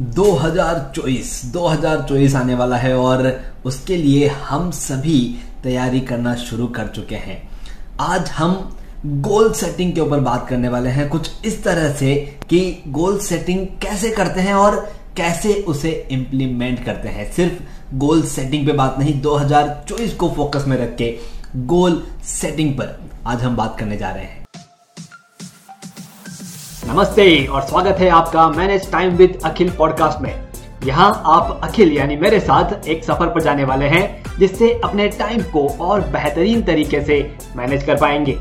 2024 2024 आने वाला है और उसके लिए हम सभी तैयारी करना शुरू कर चुके हैं। आज हम गोल सेटिंग के ऊपर बात करने वाले हैं। कुछ इस तरह से कि गोल सेटिंग कैसे करते हैं और कैसे उसे इंप्लीमेंट करते हैं। सिर्फ़ गोल सेटिंग पे बात नहीं 2024 को फोकस में रख के गोल सेटिंग पर आज हम बात करने जा रहे हैं। नमस्ते और स्वागत है आपका manage time with Akhil podcast में। यहाँ आप अखिल यानी मेरे साथ एक सफ़र पर जाने वाले हैं, जिससे अपने टाइम को और बेहतरीन तरीके से मैनेज कर पाएँगे।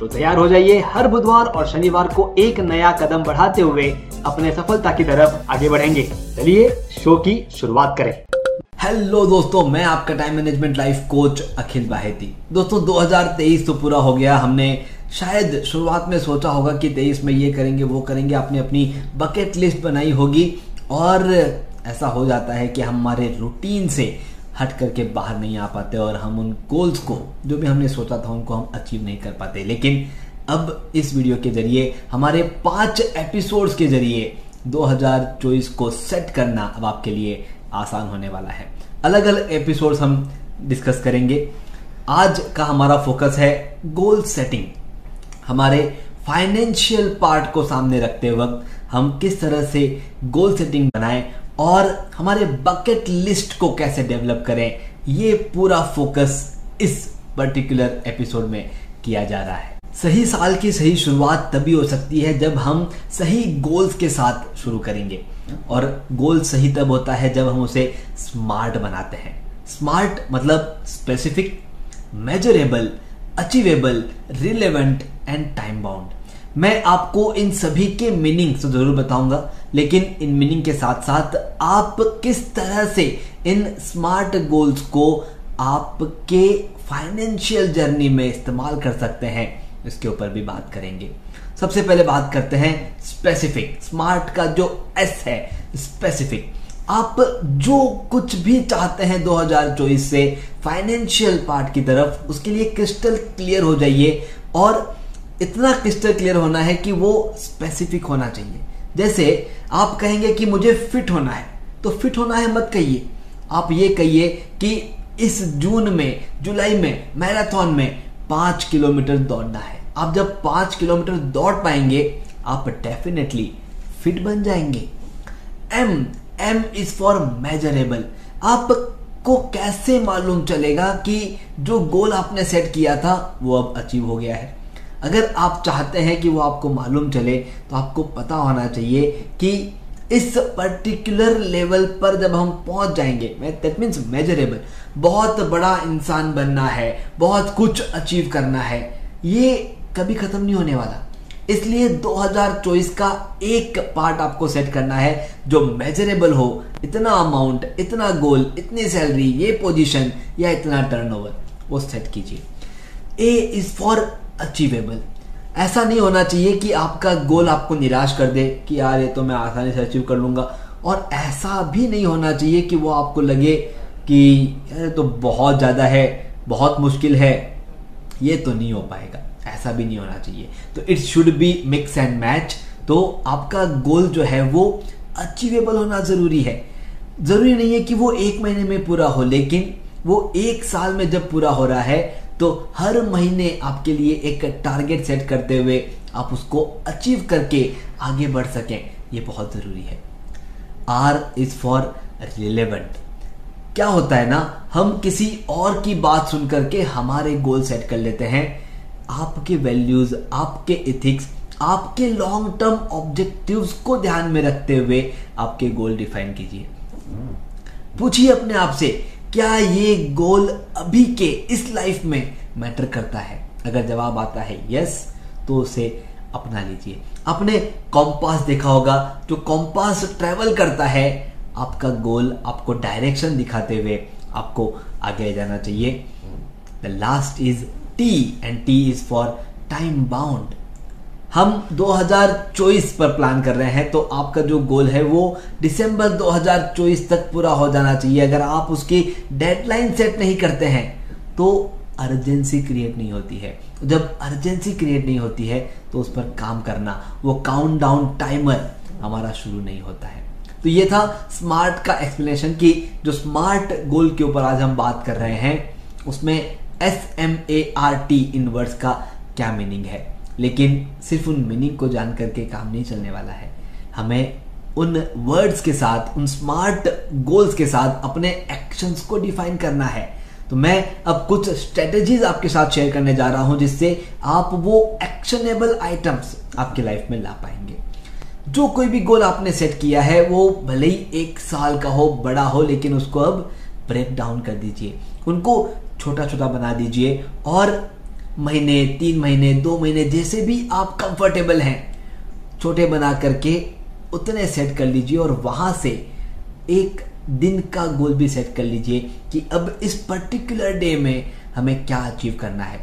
तो तैयार हो जाइए हर बुधवार और शनिवार को एक नया कदम बढ़ाते हुए अपने सफलता की तरफ़ आगे बढ़ेंगे। चलिए शो की शुरुआत करें। हेलो दोस्तों, मैं आपका time management life coach Akhil Baheti. दोस्तों 2023 तो पूरा हो गया, हमने शायद शुरुआत में सोचा होगा कि तेईस में ये करेंगे, वो करेंगे आपने अपनी बकेट लिस्ट बनाई होगी। और ऐसा हो जाता है कि हमारे रूटीन से हट करके बाहर नहीं आ पाते और हम उन गोल्स को, जो भी हमने सोचा था, उनको हम अचीव नहीं कर पाते। लेकिन अब इस वीडियो के ज़रिए, हमारे पाँच एपिसोड्स के ज़रिए 2024 को सेट करना अब आपके लिए आसान होने वाला है। अलग अलग एपिसोड्स हम डिस्कस करेंगे। आज का हमारा फोकस है गोल सेटिंग हमारे फाइनेंशियल पार्ट को सामने रखते वक्त हम किस तरह से गोल सेटिंग बनाएँ और हमारे बकेट लिस्ट को कैसे डेवलप करें, ये पूरा फोकस इस पर्टिकुलर एपिसोड में किया जा रहा है। सही साल की सही शुरुआत तभी हो सकती है जब हम सही गोल्स के साथ शुरू करेंगे और गोल सही तब होता है जब हम उसे स्मार्ट बनाते हैं। स्मार्ट मतलब specific measurable achievable relevant and time bound मैं आपको इन सभी के मीनिंग तो ज़रूर बताऊँगा, लेकिन इन मीनिंग के साथ साथ आप किस तरह से इन स्मार्ट गोल्स को आपके फाइनेंशियल जर्नी में इस्तेमाल कर सकते हैं, इसके ऊपर भी बात करेंगे। सबसे पहले बात करते हैं स्पेसिफिक स्मार्ट का जो एस है स्पेसिफिक आप जो कुछ भी चाहते हैं 2024 से फाइनेंशियल पार्ट की तरफ़, उसके लिए क्रिस्टल क्लियर हो जाइए और इतना क्रिस्टल क्लियर होना है कि वो स्पेसिफिक होना चाहिए। जैसे आप कहेंगे कि मुझे फिट होना है तो फिट होना है मत कहिए। आप ये कहिए कि इस जून में, जुलाई में, मैराथन में पाँच किलोमीटर दौड़ना है। आप जब पाँच किलोमीटर दौड़ पाएँगे, आप डेफिनेटली फिट बन जाएँगे। M M is for measurable आपको कैसे मालूम चलेगा कि जो गोल आपने सेट किया था, वो अब अचीव हो गया है? अगर आप चाहते हैं कि वो आपको मालूम चले तो आपको पता होना चाहिए कि इस पर्टिकुलर लेवल पर जब हम पहुँच जाएँगे दैट मीन्स मेजरेबल बहुत बड़ा इंसान बनना है, बहुत कुछ अचीव करना है, ये कभी खत्म नहीं होने वाला। इसलिए 2024 का एक पार्ट आपको सेट करना है, जो मेजरेबल हो, इतना अमाउंट इतना गोल इतनी सैलरी ये पोजीशन या इतना टर्नओवर वो सेट कीजिए। ए इज़ फॉर अचीवेबल ऐसा नहीं होना चाहिए कि आपका गोल आपको निराश कर दे, कि यार ये तो मैं आसानी से अचीव कर लूँगा। और ऐसा भी नहीं होना चाहिए कि वो आपको लगे कि यार तो बहुत ज़्यादा है, बहुत मुश्किल है, ये तो नहीं हो पाएगा। ऐसा भी नहीं होना चाहिए। तो it should be mix and match तो आपका गोल जो है वो अचीवेबल होना ज़रूरी है। ज़रूरी नहीं है कि वो एक महीने में पूरा हो, लेकिन वो एक साल में जब पूरा हो रहा है तो हर महीने आपके लिए एक टारगेट सेट करते हुए आप उसको अचीव करके आगे बढ़ सकें। ये बहुत ज़रूरी है। आर इज़ फॉर रिलेवेंट क्या होता है ना, हम किसी और की बात सुन करके हमारे गोल सेट कर लेते हैं। आपके वैल्यूज़ आपके इथिक्स आपके लॉन्ग टर्म ऑब्जेक्टिव्स को ध्यान में रखते हुए आपके गोल डिफाइन कीजिए। पूछिए अपने आप से, क्या ये गोल अभी के इस लाइफ में मैटर करता है? अगर जवाब आता है यस तो उसे अपना लीजिए। आपने कॉम्पास देखा होगा, जो कॉम्पास ट्रेवल करता है, आपका गोल आपको डायरेक्शन दिखाते हुए आपको आगे जाना चाहिए। The last is T and T is for time bound हम 2024 पर प्लान कर रहे हैं तो आपका जो गोल है वो दिसंबर 2024 तक पूरा हो जाना चाहिए। अगर आप उसकी डेडलाइन सेट नहीं करते हैं तो अर्जेंसी क्रिएट नहीं होती है। जब अर्जेंसी क्रिएट नहीं होती है तो उस पर काम करना, वो काउंट डाउन टाइमर हमारा शुरू नहीं होता है। तो ये था स्मार्ट का एक्सप्लेनेशन कि जो स्मार्ट गोल के ऊपर आज हम बात कर रहे हैं, उसमें S M A R T in words का क्या मीनिंग है? लेकिन सिर्फ़ उन मीनिंग को जान करके काम नहीं चलने वाला है। हमें उन वर्ड्स के साथ, उन स्मार्ट गोल्स के साथ अपने एक्शंस को डिफाइन करना है। तो मैं अब कुछ स्ट्रेटेजीज आपके साथ शेयर करने जा रहा हूँ, जिससे आप वो एक्शनेबल आइटम्स आपके लाइफ में ला पाएँगे। जो कोई भी गोल आपने सेट किया है, वो भले ही एक साल का हो, बड़ा हो, लेकिन उसको अब ब्रेक डाउन कर दीजिए। उनको छोटा छोटा बना दीजिए और महीने, तीन महीने, दो महीने जैसे भी आप कंफर्टेबल हैं, छोटे बना करके उतने सेट कर लीजिए और वहाँ से एक दिन का गोल भी सेट कर लीजिए कि अब इस पर्टिकुलर डे में हमें क्या अचीव करना है।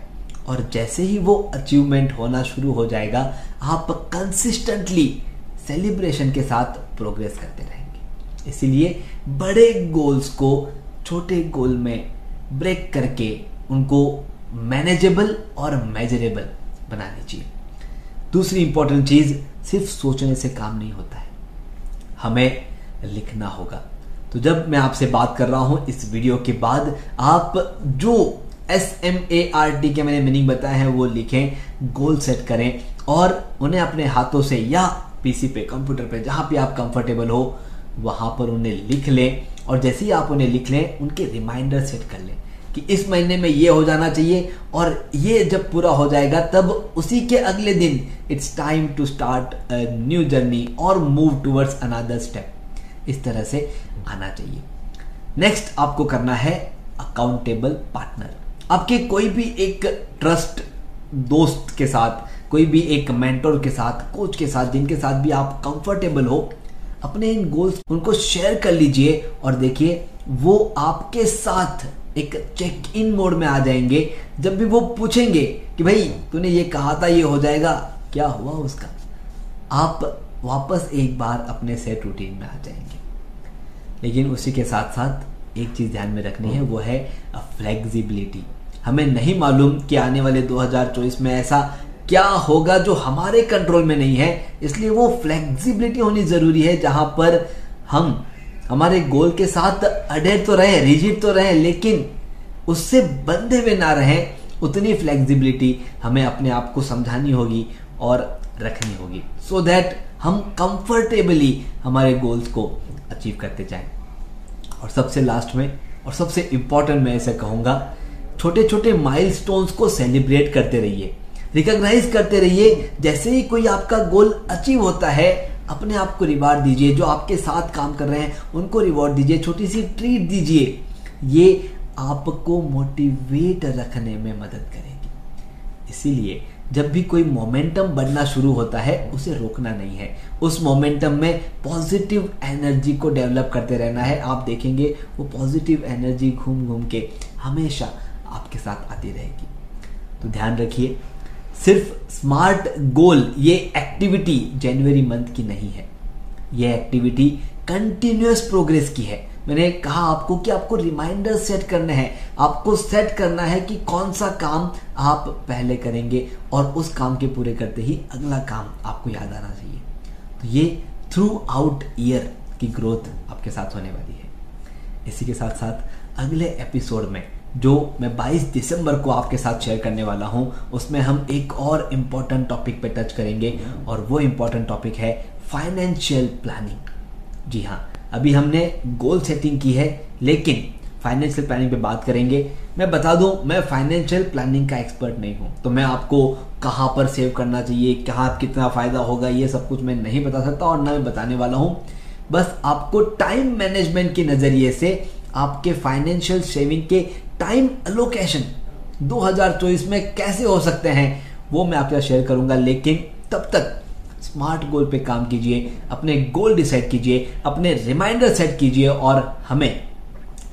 और जैसे ही वो अचीवमेंट होना शुरू हो जाएगा, आप कंसिस्टेंटली सेलिब्रेशन के साथ प्रोग्रेस करते रहेंगे। इसीलिए बड़े गोल्स को छोटे गोल में ब्रेक करके उनको मैनेजेबल और मेजरेबल बना लीजिए। दूसरी इंपॉर्टेंट चीज़, सिर्फ़ सोचने से काम नहीं होता है। हमें लिखना होगा। तो जब मैं आपसे बात कर रहा हूँ इस वीडियो के बाद, आप जो S M A R T के मैंने मीनिंग बताया है, वो लिखें गोल सेट करें और उन्हें अपने हाथों से या पीसी पे कंप्यूटर पे, जहाँ भी आप कंफर्टेबल हो, वहाँ पर उन्हें लिख लें। और जैसे ही आप उन्हें लिख लें, उनके रिमाइंडर सेट कर लें कि इस महीने में ये हो जाना चाहिए और ये जब पूरा हो जाएगा, तब उसी के अगले दिन it's time to start new journey और मूव टूवर्ड्स अनदर स्टेप इस तरह से आना चाहिए। नेक्स्ट आपको करना है अकाउंटेबल पार्टनर आपके कोई भी एक ट्रस्ट दोस्त के साथ, कोई भी एक मेंटोर के साथ कोच के साथ, जिनके साथ भी आप कंफर्टेबल हो अपने इन गोल्स उनको शेयर कर लीजिए और देखिए, वो आपके साथ एक चेक इन मोड में आ जाएँगे। जब भी वो पूछेंगे कि भाई, तूने ये कहा था, ये हो जाएगा, क्या हुआ उसका? आप वापस एक बार अपने सेट रूटीन में आ जाएँगे। लेकिन उसी के साथ साथ एक चीज़ ध्यान में रखनी है, वो है फ्लेक्सिबिलिटी हमें नहीं मालूम कि आने वाले 2024 में ऐसा क्या होगा जो हमारे कंट्रोल में नहीं है? इसलिए वो फ्लेक्सिबिलिटी होनी ज़रूरी है, जहाँ पर हम हमारे गोल के साथ अडेर तो रहे रिजिट तो रहे, लेकिन उससे बंधे हुए ना रहे, उतनी फ्लेक्सिबिलिटी हमें अपने आप को समझानी होगी और रखनी होगी। सो so दैट हम कंफर्टेबली हमारे गोल्स को अचीव करते जाएँ। और सबसे लास्ट में, और सबसे इंपॉर्टेंट मैं ऐसे कहूँगा छोटे छोटे माइलस्टोन्स को सेलिब्रेट करते रहिए। रिकॉग्नाइज करते रहिए। जैसे ही कोई आपका गोल अचीव होता है, अपने आप को रिवार्ड दीजिए। जो आपके साथ काम कर रहे हैं, उनको रिवॉर्ड दीजिए। छोटी सी ट्रीट दीजिए। ये आपको मोटिवेट रखने में मदद करेगी। इसीलिए जब भी कोई मोमेंटम बढ़ना शुरू होता है, उसे रोकना नहीं है। उस मोमेंटम में पॉजिटिव एनर्जी को डेवलप करते रहना है। आप देखेंगे, वो पॉजिटिव एनर्जी घूम घूम के हमेशा आपके साथ आती रहेगी। तो ध्यान रखिए सिर्फ़ स्मार्ट गोल, ये एक्टिविटी जनवरी मंथ की नहीं है। ये एक्टिविटी कंटिन्यूस प्रोग्रेस की है। मैंने कहा आपको कि आपको रिमाइंडर सेट करने हैं। आपको सेट करना है कि कौन सा काम आप पहले करेंगे और उस काम के पूरे करते ही अगला काम आपको याद आना चाहिए। तो ये थ्रू आउट ईयर की ग्रोथ आपके साथ होने वाली है। इसी के साथ साथ अगले एपिसोड में जो मैं 22 दिसंबर को आपके साथ शेयर करने वाला हूँ, उसमें हम एक और इंपॉर्टेंट टॉपिक पे टच करेंगे और वो इंपॉर्टेंट टॉपिक है फाइनेंशियल प्लानिंग जी हाँ अभी हमने गोल सेटिंग की है, लेकिन फाइनेंशियल प्लानिंग पे बात करेंगे। मैं बता दूँ, मैं फाइनेंशियल प्लानिंग का एक्सपर्ट नहीं हूँ तो मैं आपको कहाँ पर सेव करना चाहिए, कहाँ कितना फ़ायदा होगा, ये सब कुछ मैं नहीं बता सकता और ना मैं बताने वाला हूँ। बस आपको टाइम मैनेजमेंट के नज़रिए से आपके फाइनेंशियल सेविंग के टाइम अलोकेशन 2024 में कैसे हो सकते हैं, वो मैं आपके साथ शेयर करूँगा। लेकिन तब तक स्मार्ट गोल पे काम कीजिए, अपने गोल डिसाइड कीजिए, अपने रिमाइंडर सेट कीजिए और हमें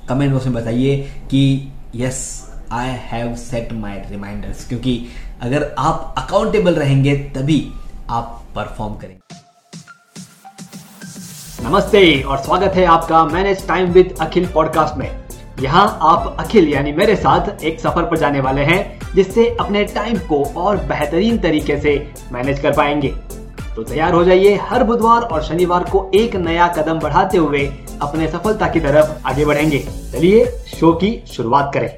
कमेंट बॉक्स में बताइए कि yes I have set my reminders क्योंकि अगर आप अकाउंटेबल रहेंगे, तभी आप परफॉर्म करेंगे। नमस्ते और स्वागत है आपका manage time with Akhil podcast में। यहाँ आप अखिल यानी मेरे साथ एक सफ़र पर जाने वाले हैं, जिससे अपने टाइम को और बेहतरीन तरीके से मैनेज कर पाएँगे। तो तैयार हो जाइए हर बुधवार और शनिवार को एक नया कदम बढ़ाते हुए अपने सफलता की तरफ़ आगे बढ़ेंगे। चलिए शो की शुरुआत करें।